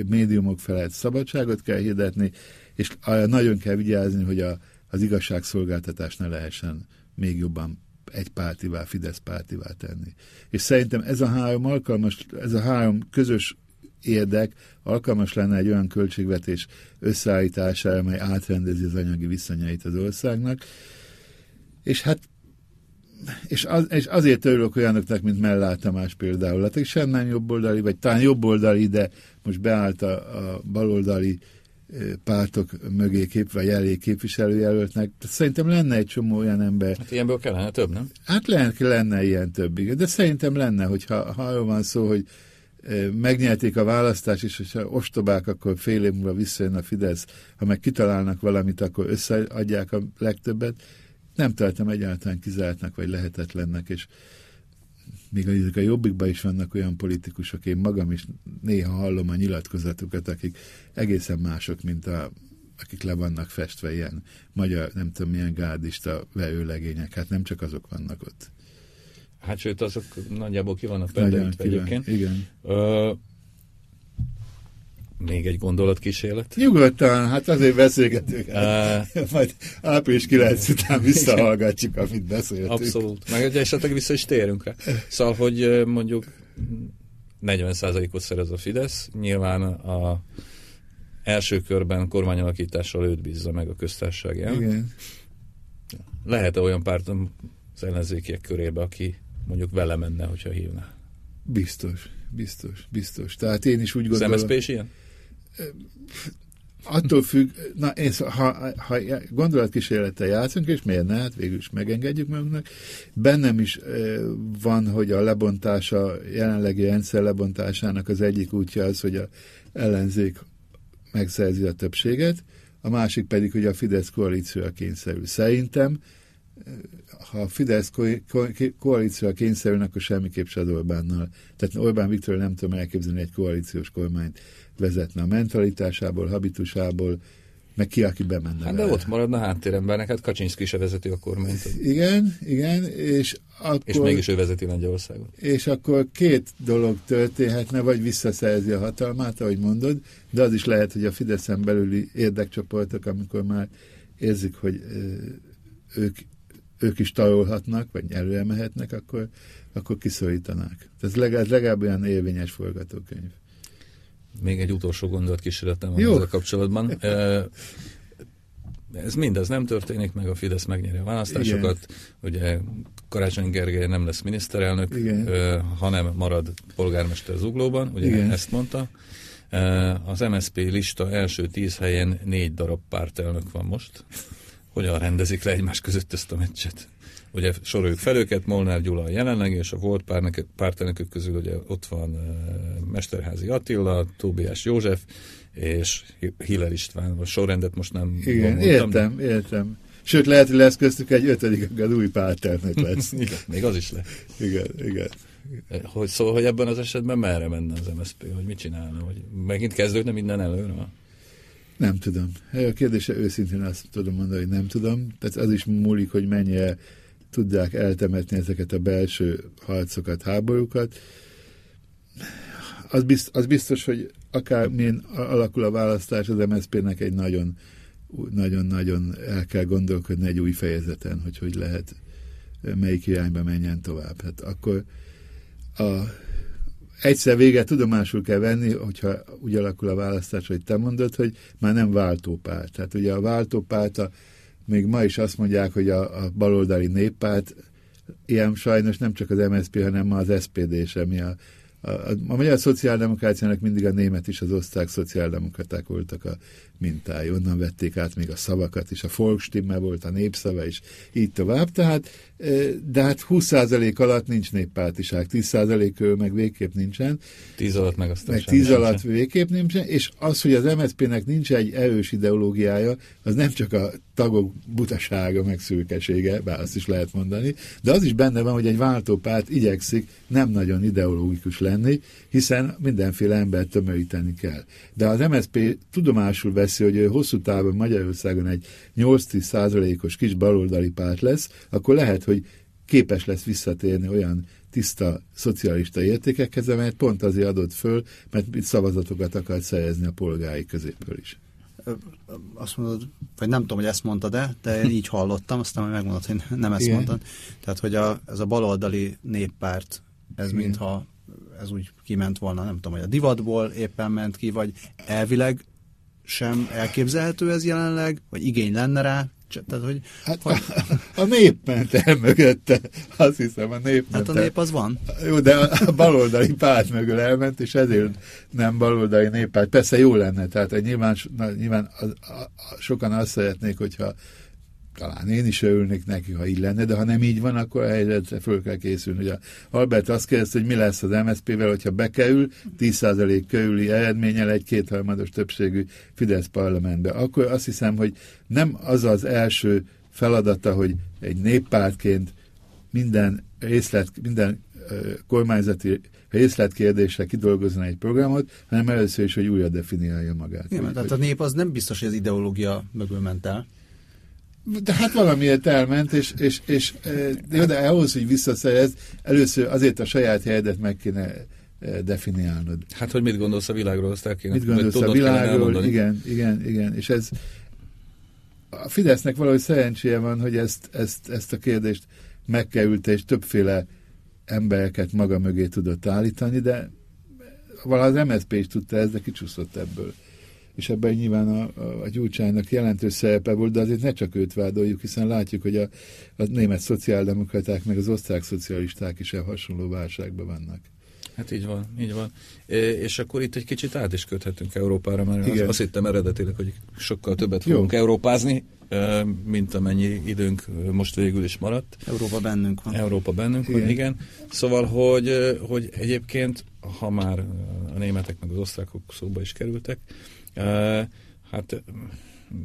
médiumok felett szabadságot kell hirdetni, és nagyon kell vigyázni, hogy a, az igazságszolgáltatást ne lehessen még jobban egy pártivá, Fidesz pártivá tenni. És szerintem ez a három alkalmas, ez a három közös érdek alkalmas lenne egy olyan költségvetés összeállítására, amely átrendezi az anyagi viszonyait az országnak. És hát és, az, és azért örülök olyanoknak, mint Mellár Tamás például, hát sem nem jobboldali, vagy talán jobboldali, de most beállt a, a baloldali pártok mögé kép, vagy elé képviselőjelöltnek. Szerintem lenne egy csomó olyan ember. Hát ilyenből kellene több, nem? Hát lenne, lenne ilyen több, igen. de szerintem lenne, hogyha ha arról van szó, hogy megnyerték a választást, és hogyha ostobák, akkor fél év múlva visszajön a Fidesz, ha meg kitalálnak valamit, akkor összeadják a legtöbbet. Nem tartom egyáltalán kizártnak, vagy lehetetlennek, és még ezek a jobbikban is vannak olyan politikusok, én magam is néha hallom a nyilatkozatukat, akik egészen mások, mint a, akik le vannak festve ilyen magyar, nem tudom milyen gárdista verőlegények, hát nem csak azok vannak ott. Hát sőt, azok nagyjából ki vannak pendelítve egyébként. Igen. Ö, még egy gondolatkísérlet. Nyugodtan, hát azért beszélgetünk. Uh, Majd április 9 után visszahallgatjuk, amit beszéltünk. Abszolút. Meg egy esetleg vissza is térünk rá. Szóval, hogy mondjuk 40%-ot szerez a Fidesz, nyilván a első körben kormányalakítással őt bízza meg a köztársaság Igen. Lehet-e olyan párt az ellenzékiek körébe, aki mondjuk vele menne, hogyha hívná? Biztos, biztos, biztos. Tehát én is úgy gondolom... Az MSZP is ilyen? Attól függ, na, én, ha, ha gondolatkísérlettel játszunk, és miért ne, hát végül is megengedjük magunknak, bennem is van, hogy a lebontása, jelenlegi rendszer lebontásának az egyik útja az, hogy a ellenzék megszerzi a többséget, a másik pedig, hogy a Fidesz koalícióra kényszerül. Szerintem, ha a Fidesz ko- ko- koalícióra kényszerül, akkor semmiképp se Orbánnal. Tehát Orbán Viktor nem tudom elképzelni egy koalíciós kormányt vezetne a mentalitásából, habitusából, meg ki, aki bemenne Hát de ott maradna háttérembernek, hát Kaczynszki se vezeti a kormányt. Igen, igen, és akkor... És mégis ő vezeti Lengyelországot. És akkor két dolog történhetne, vagy visszaszerzi a hatalmát, ahogy mondod, de az is lehet, hogy a Fideszen belüli érdekcsoportok, amikor már érzik, hogy ők, ők is tarolhatnak, vagy előemehetnek, akkor, akkor kiszorítanák. Ez legalább, legalább olyan élvényes forgatókönyv. Még egy utolsó gondolat kísérletem van ezzel kapcsolatban. Ez mindez nem történik, meg a Fidesz megnyeri a választásokat. Igen. Ugye Karácsony Gergely nem lesz miniszterelnök, Igen. hanem marad polgármester Zuglóban, ugye Igen. ezt mondta. Az MSP lista első tíz helyén négy darab pártelnök van most. Hogyan rendezik le egymás között ezt a meccset? Ugye soroljuk fel őket, Molnár Gyula a jelenleg, és a volt pártelnökök közül ugye ott van Mesterházi Attila, Tóbiás József, és Hiller István. A sorrendet most nem Igen, értem, értem. Sőt, lehet, hogy lesz köztük egy ötödik, az új pártelnök lesz. igen, még az is lesz. Igen, igen. Hogy szóval, hogy ebben az esetben merre menne az MSZP, hogy mit csinálna? Hogy megint kezdődne minden előre? Nem tudom. A kérdése őszintén azt tudom mondani, hogy nem tudom. Tehát az is múlik, hogy mennyire tudják eltemetni ezeket a belső harcokat, háborúkat. Az biztos, az biztos hogy akár milyen alakul a választás, az MSZP-nek egy nagyon nagyon-nagyon el kell gondolkodni egy új fejezeten, hogy hogy lehet melyik irányba menjen tovább. Hát akkor a, egyszer vége tudomásul kell venni, hogyha úgy alakul a választás, hogy te mondod, hogy már nem váltópárt. Tehát ugye a váltópárt, a, még ma is azt mondják, hogy a, a baloldali néppárt, ilyen sajnos nem csak az MSZP, hanem ma az SPD sem, a a, a, a magyar szociáldemokráciának mindig a német is az osztrák szociáldemokraták voltak a mintái. Onnan vették át még a szavakat is, a Volksstimme volt a népszava, és így tovább. Tehát, de hát 20% alatt nincs néppártiság, 10% körül meg végképp nincsen. 10 alatt meg aztán Meg 10 alatt végképp nincsen, és az, hogy az MSZP-nek nincs egy erős ideológiája, az nem csak a tagok butasága, meg szürkesége, bár azt is lehet mondani, de az is benne van, hogy egy váltópárt igyekszik nem nagyon ideológikus lenni, hiszen mindenféle embert tömöríteni kell. De az MSZP tudomásul veszi, hogy hosszú távon Magyarországon egy 8-10 százalékos kis baloldali párt lesz, akkor lehet, hogy képes lesz visszatérni olyan tiszta szocialista értékekhez, amelyet pont azért adott föl, mert szavazatokat akart szerezni a polgári középről is azt mondod, vagy nem tudom, hogy ezt mondtad de de én így hallottam, aztán megmondod, hogy nem ezt Igen. mondtad. Tehát, hogy a, ez a baloldali néppárt, ez Igen. mintha ez úgy kiment volna, nem tudom, hogy a divatból éppen ment ki, vagy elvileg sem elképzelhető ez jelenleg, vagy igény lenne rá, tehát, hogy, hát hogy... A, a nép ment el mögötte, azt hiszem a nép Hát a nép az van. Jó, de a baloldali párt mögül elment, és ezért nem baloldali néppárt. Persze jó lenne, tehát nyilván, nyilván a, a, a, sokan azt szeretnék, hogyha talán én is örülnék neki, ha így lenne, de ha nem így van, akkor a helyzetre föl kell készülni. Ugye Albert azt kérdezte, hogy mi lesz az MSZP-vel, hogyha bekerül, 10% körüli eredménnyel egy kétharmados többségű Fidesz parlamentbe. Akkor azt hiszem, hogy nem az az első feladata, hogy egy néppártként minden részlet, minden kormányzati részletkérdésre kidolgozni egy programot, hanem először is, hogy újra definiálja magát. Igen, tehát a nép az nem biztos, hogy az ideológia mögül ment el. De hát valamiért elment, és, és, és de, de ahhoz, hogy visszaszerez, először azért a saját helyedet meg kéne definiálnod. Hát, hogy mit gondolsz a világról, azt el kéne. Mit gondolsz a világról, igen, igen, igen, és ez a Fidesznek valahogy szerencséje van, hogy ezt, ezt, ezt a kérdést megkerülte, és többféle embereket maga mögé tudott állítani, de valahogy az MSZP is tudta ezt, de kicsúszott ebből és ebben nyilván a, a, a Gyurcsánynak jelentős szerepe volt, de azért ne csak őt vádoljuk, hiszen látjuk, hogy a, a német szociáldemokraták meg az osztrák szocialisták is el hasonló válságban vannak. Hát így van, így van. És akkor itt egy kicsit át is köthetünk Európára, mert Igen. azt hittem eredetileg, hogy sokkal többet fogunk Jó. európázni, mint amennyi időnk most végül is maradt. Európa bennünk van. Európa bennünk igen. van, igen. Szóval, hogy, hogy egyébként, ha már a németek meg az osztrákok szóba is kerültek, Hát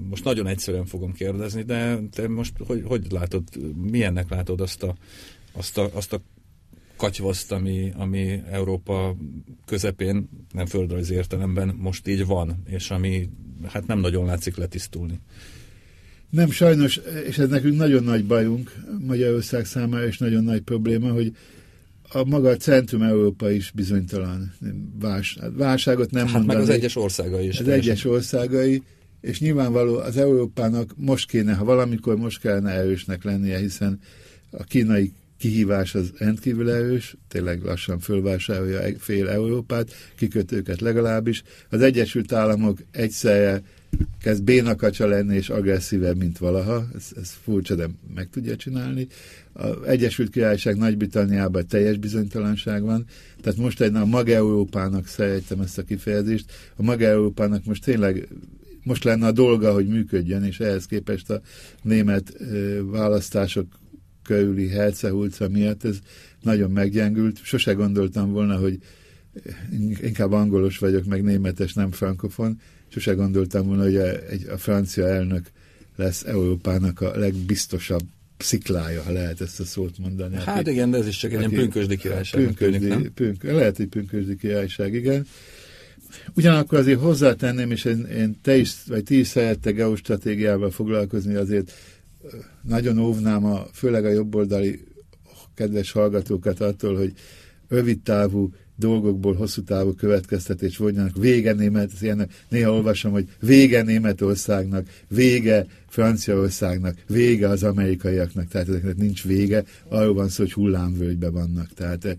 most nagyon egyszerűen fogom kérdezni, de te most hogy, hogy látod, milyennek látod azt a, azt a, azt a katyvaszt, ami, ami Európa közepén, nem földrajzi értelemben most így van, és ami hát nem nagyon látszik letisztulni. Nem, sajnos, és ez nekünk nagyon nagy bajunk Magyarország számára, és nagyon nagy probléma, hogy a maga centrum Európa is bizonytalan. Vás, válságot nem hát mondani. meg az egyes országai is. Az teljesen. egyes országai, és nyilvánvaló az Európának most kéne, ha valamikor most kellene erősnek lennie, hiszen a kínai kihívás az rendkívül erős, tényleg lassan fölvásárolja fél Európát, kikötőket legalábbis. Az Egyesült Államok egyszerre kezd bénakacsa lenni és agresszívebb, mint valaha. Ez, ez furcsa, de meg tudja csinálni. Az Egyesült Királyság Nagy-Britanniában teljes bizonytalanság van. Tehát most egy a maga Európának szeretem ezt a kifejezést. A maga Európának most tényleg most lenne a dolga, hogy működjön, és ehhez képest a német választások körüli hercehulca miatt ez nagyon meggyengült. Sose gondoltam volna, hogy inkább angolos vagyok, meg németes, nem frankofon. Sose gondoltam volna, hogy a, egy, a francia elnök lesz Európának a legbiztosabb sziklája, ha lehet ezt a szót mondani. Hát aki, igen, de ez is csak egy ilyen pünkösdi királyság. Pünkösdi, tűnik, pünk, lehet, hogy pünkösdi királyság, igen. Ugyanakkor azért hozzátenném, és én, én te is, vagy ti is szerettek geostratégiával foglalkozni, azért nagyon óvnám a, főleg a jobboldali kedves hallgatókat attól, hogy rövid távú dolgokból hosszú távú következtetés vonjanak. Vége német, ilyen, néha olvasom, hogy vége Németországnak, vége Franciaországnak, vége az amerikaiaknak, tehát ezeknek nincs vége, arról van szó, hogy hullámvölgybe vannak. Tehát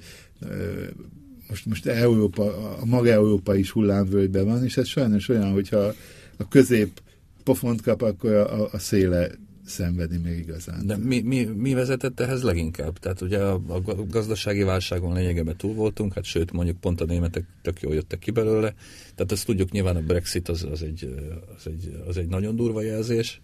most, most Európa, a maga Európa is hullámvölgyben van, és ez sajnos olyan, hogyha a közép pofont kap, akkor a, a széle szenvedni még igazán. De mi, mi, mi vezetett ehhez leginkább? Tehát ugye a, a gazdasági válságon lényegében túl voltunk, hát sőt mondjuk pont a németek tök jól jöttek ki belőle. Tehát ezt tudjuk, nyilván a Brexit az, az, egy, az, egy, az egy nagyon durva jelzés.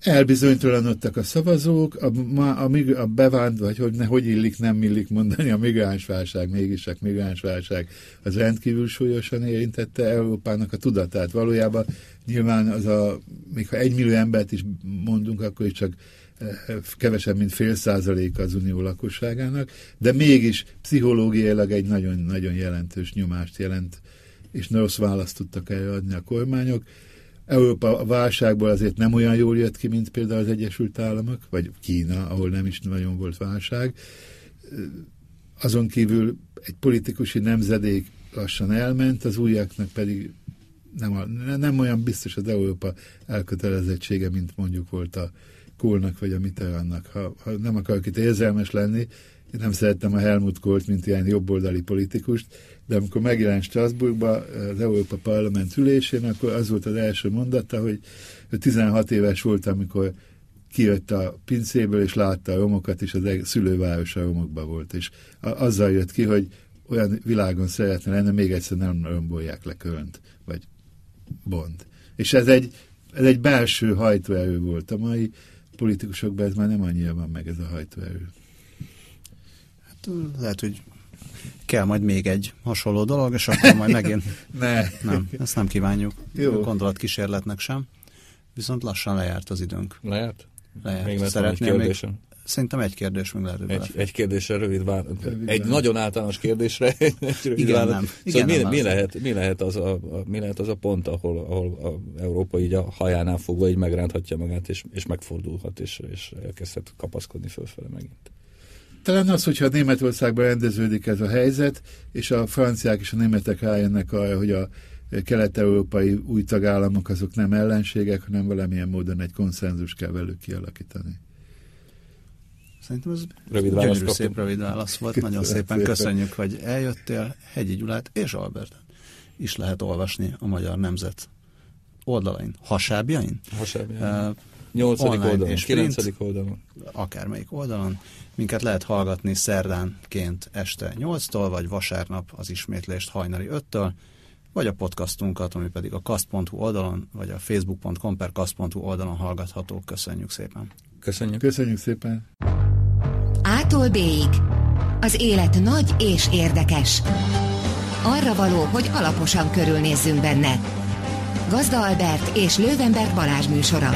Elbizonytalanodtak a szavazók, a, a, a, a bevánt, vagy hogy, ne, hogy illik, nem illik mondani, a migránsválság, mégis a migránsválság az rendkívül súlyosan érintette Európának a tudatát. Valójában nyilván az a, még ha egy millió embert is mondunk, akkor is csak eh, kevesebb, mint fél százaléka az unió lakosságának, de mégis pszichológiailag egy nagyon-nagyon jelentős nyomást jelent, és rossz választ tudtak erre adni a kormányok. Európa válságból azért nem olyan jól jött ki, mint például az Egyesült Államok, vagy Kína, ahol nem is nagyon volt válság. Azon kívül egy politikusi nemzedék lassan elment, az újaknak pedig nem, a, nem olyan biztos az Európa elkötelezettsége, mint mondjuk volt a Kohlnak vagy a Mitterrandnak. Ha, ha nem akarok itt érzelmes lenni, én nem szerettem a Helmut Kohlt, mint ilyen jobboldali politikust, de amikor megjelent Strasbourgba az Európa Parlament ülésén, akkor az volt az első mondata, hogy 16 éves volt, amikor kijött a pincéből, és látta a romokat, és az szülőváros a romokba volt. És azzal jött ki, hogy olyan világon szeretne lenni, még egyszer nem rombolják le Kölnt, vagy Bond. És ez egy, ez egy belső hajtóerő volt. A mai politikusokban ez már nem annyira van meg ez a hajtóerő. Lehet, hogy kell majd még egy hasonló dolog, és akkor majd megint... ne. Nem, ezt nem kívánjuk. Jó. Gondolatkísérletnek sem. Viszont lassan lejárt az időnk. Lejárt? Lejárt. Még Szeretném még Szerintem egy kérdés még lehet, egy, egy kérdésre rövid vár. Rövid egy vár. nagyon általános kérdésre egy rövid Igen, vár. nem. Igen, szóval nem mi, mi, lehet, mi, lehet az a, a, mi lehet az a pont, ahol, ahol a Európa így a hajánál fogva így megránthatja magát, és, és megfordulhat, és, és elkezdhet kapaszkodni fölfele megint? Talán az, hogyha Németországban rendeződik ez a helyzet, és a franciák és a németek rájönnek arra, hogy a kelet-európai új tagállamok azok nem ellenségek, hanem valamilyen módon egy konszenzus kell velük kialakítani. Szerintem ez rövid válasz gyönyörű, szép rövid válasz volt. Nagyon szépen köszönjük, hogy eljöttél. Hegyi Gyulát és Albertet is lehet olvasni a Magyar Nemzet oldalain. Hasábjain? Hasábjain. Uh, 8. oldalon, és 9. oldalon. Akármelyik oldalon. Minket lehet hallgatni szerdánként este 8-tól, vagy vasárnap az ismétlést hajnali 5-től, vagy a podcastunkat, ami pedig a kast.hu oldalon, vagy a facebook.com per kast.hu oldalon hallgatható. Köszönjük szépen! Köszönjük! Köszönjük szépen! Ától b Az élet nagy és érdekes. Arra való, hogy alaposan körülnézzünk benne. Gazda Albert és Lővenberg Balázs műsora.